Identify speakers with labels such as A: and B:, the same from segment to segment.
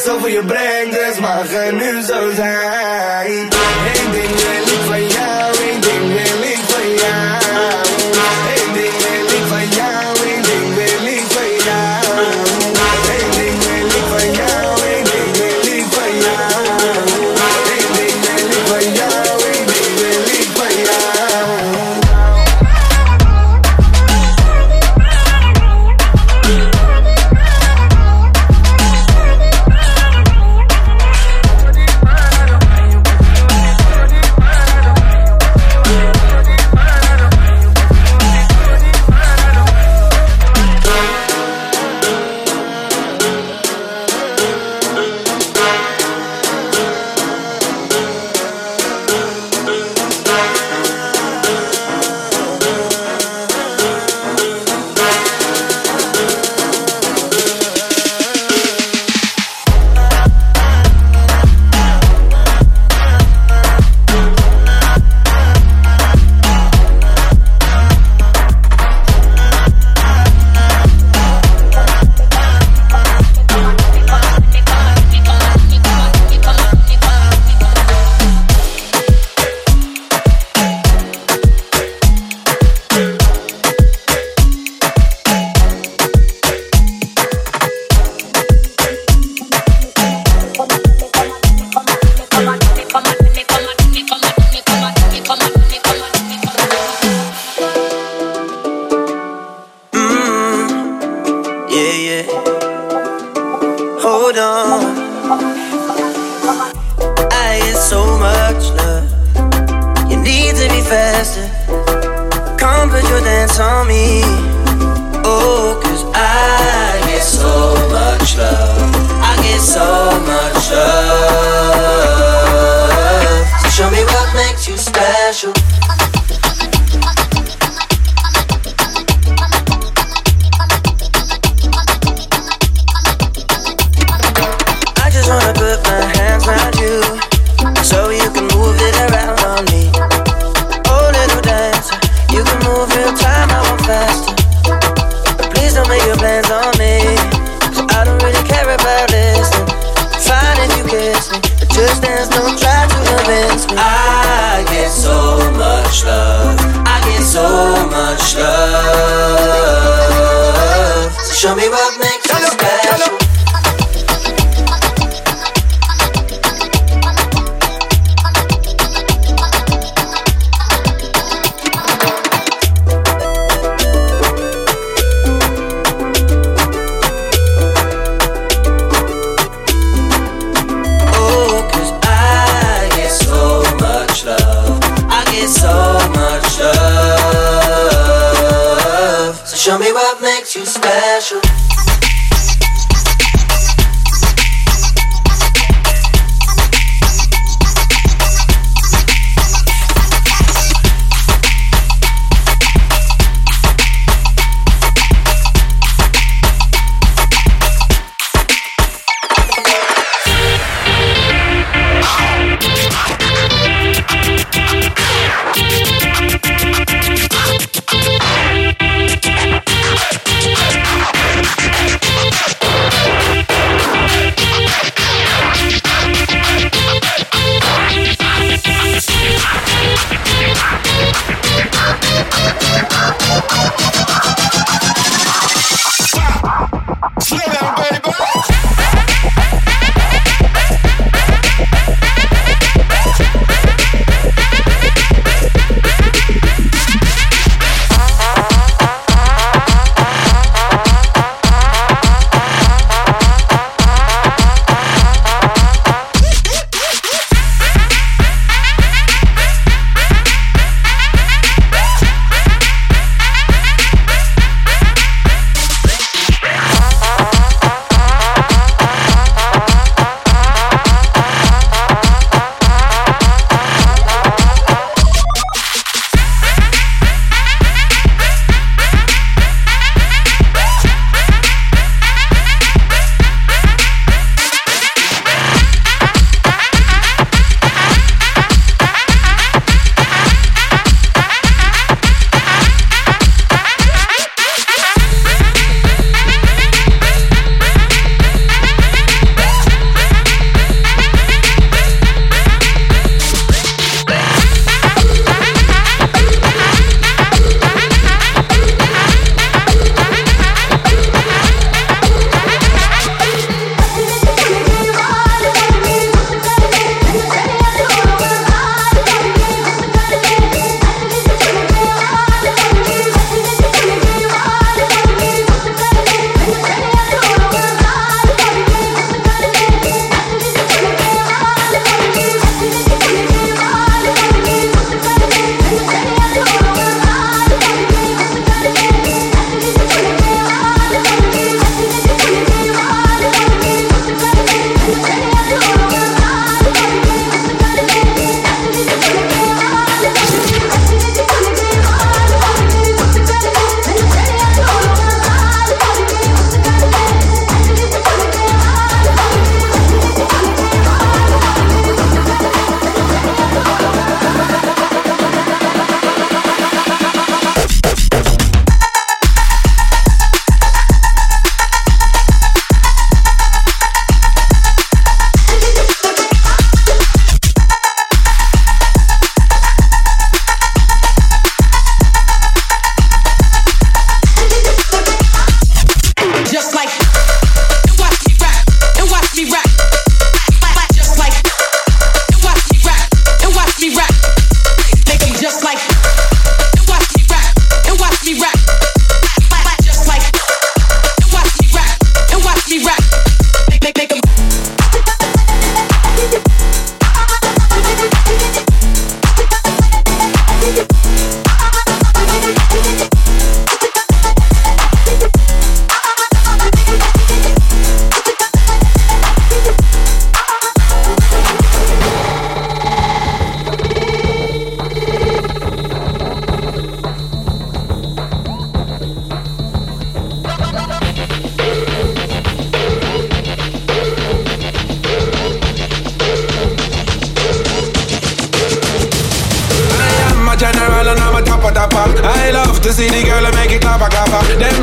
A: zoveel voor je brengt, dus mag het nu zo zijn.
B: hold on. I get so much love. You need to be faster. Come put your dance on me. Oh, cause I get so much love. I get so much love. wanna put my hands
C: right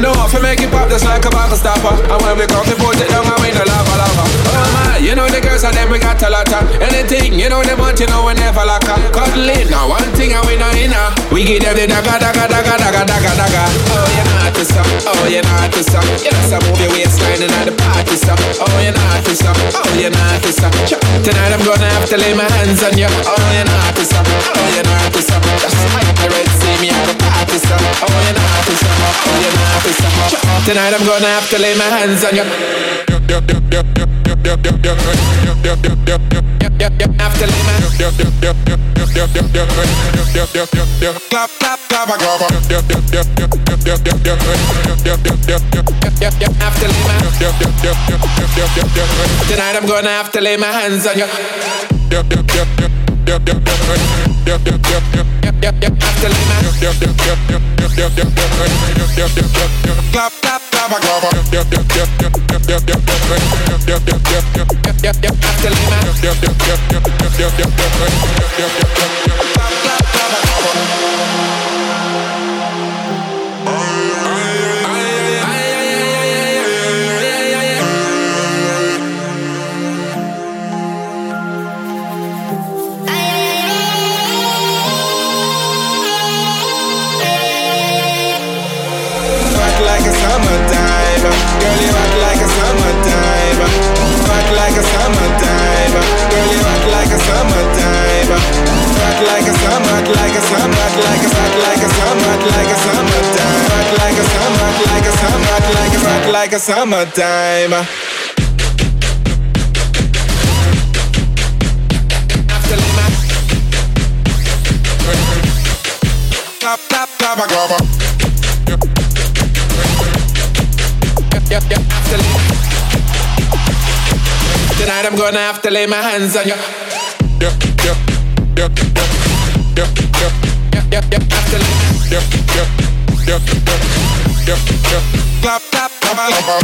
C: Them know if make it pop just like a bottle stopper. And when we come to put it down, I win the lava lava. My, you know the girls and them we got a lot of anything. You know they want, you know we never lock up. Cuddling, now one thing and we know inner. We give them the daga daga daga daga daga daga. Oh you not to stop, oh you not to stop. Know some move your waistline and the party stop. Oh you not to stop, oh you not to stop. Tonight I'm gonna have to lay my hands on you. Oh you not to stop, oh you not to stop. Just like the red sea, me at the party stop. Oh you not to stop, oh you not to stop. Tonight I'm gonna have to lay my hands on you. Clap clap clap lay tonight I'm gonna have to lay my hands on you. Clap clap clap. Hasta Lima.
A: Like a summertime.
C: Clap, clap, clap, clap. Yep, yep, after Tonight I'm gonna have to lay my hands on you. Yep, yep, yep, yep, yep, yep, yep, yep, yep, yep, yep, yep, yep, yep, yep, yep, yep, yep, Barcelona.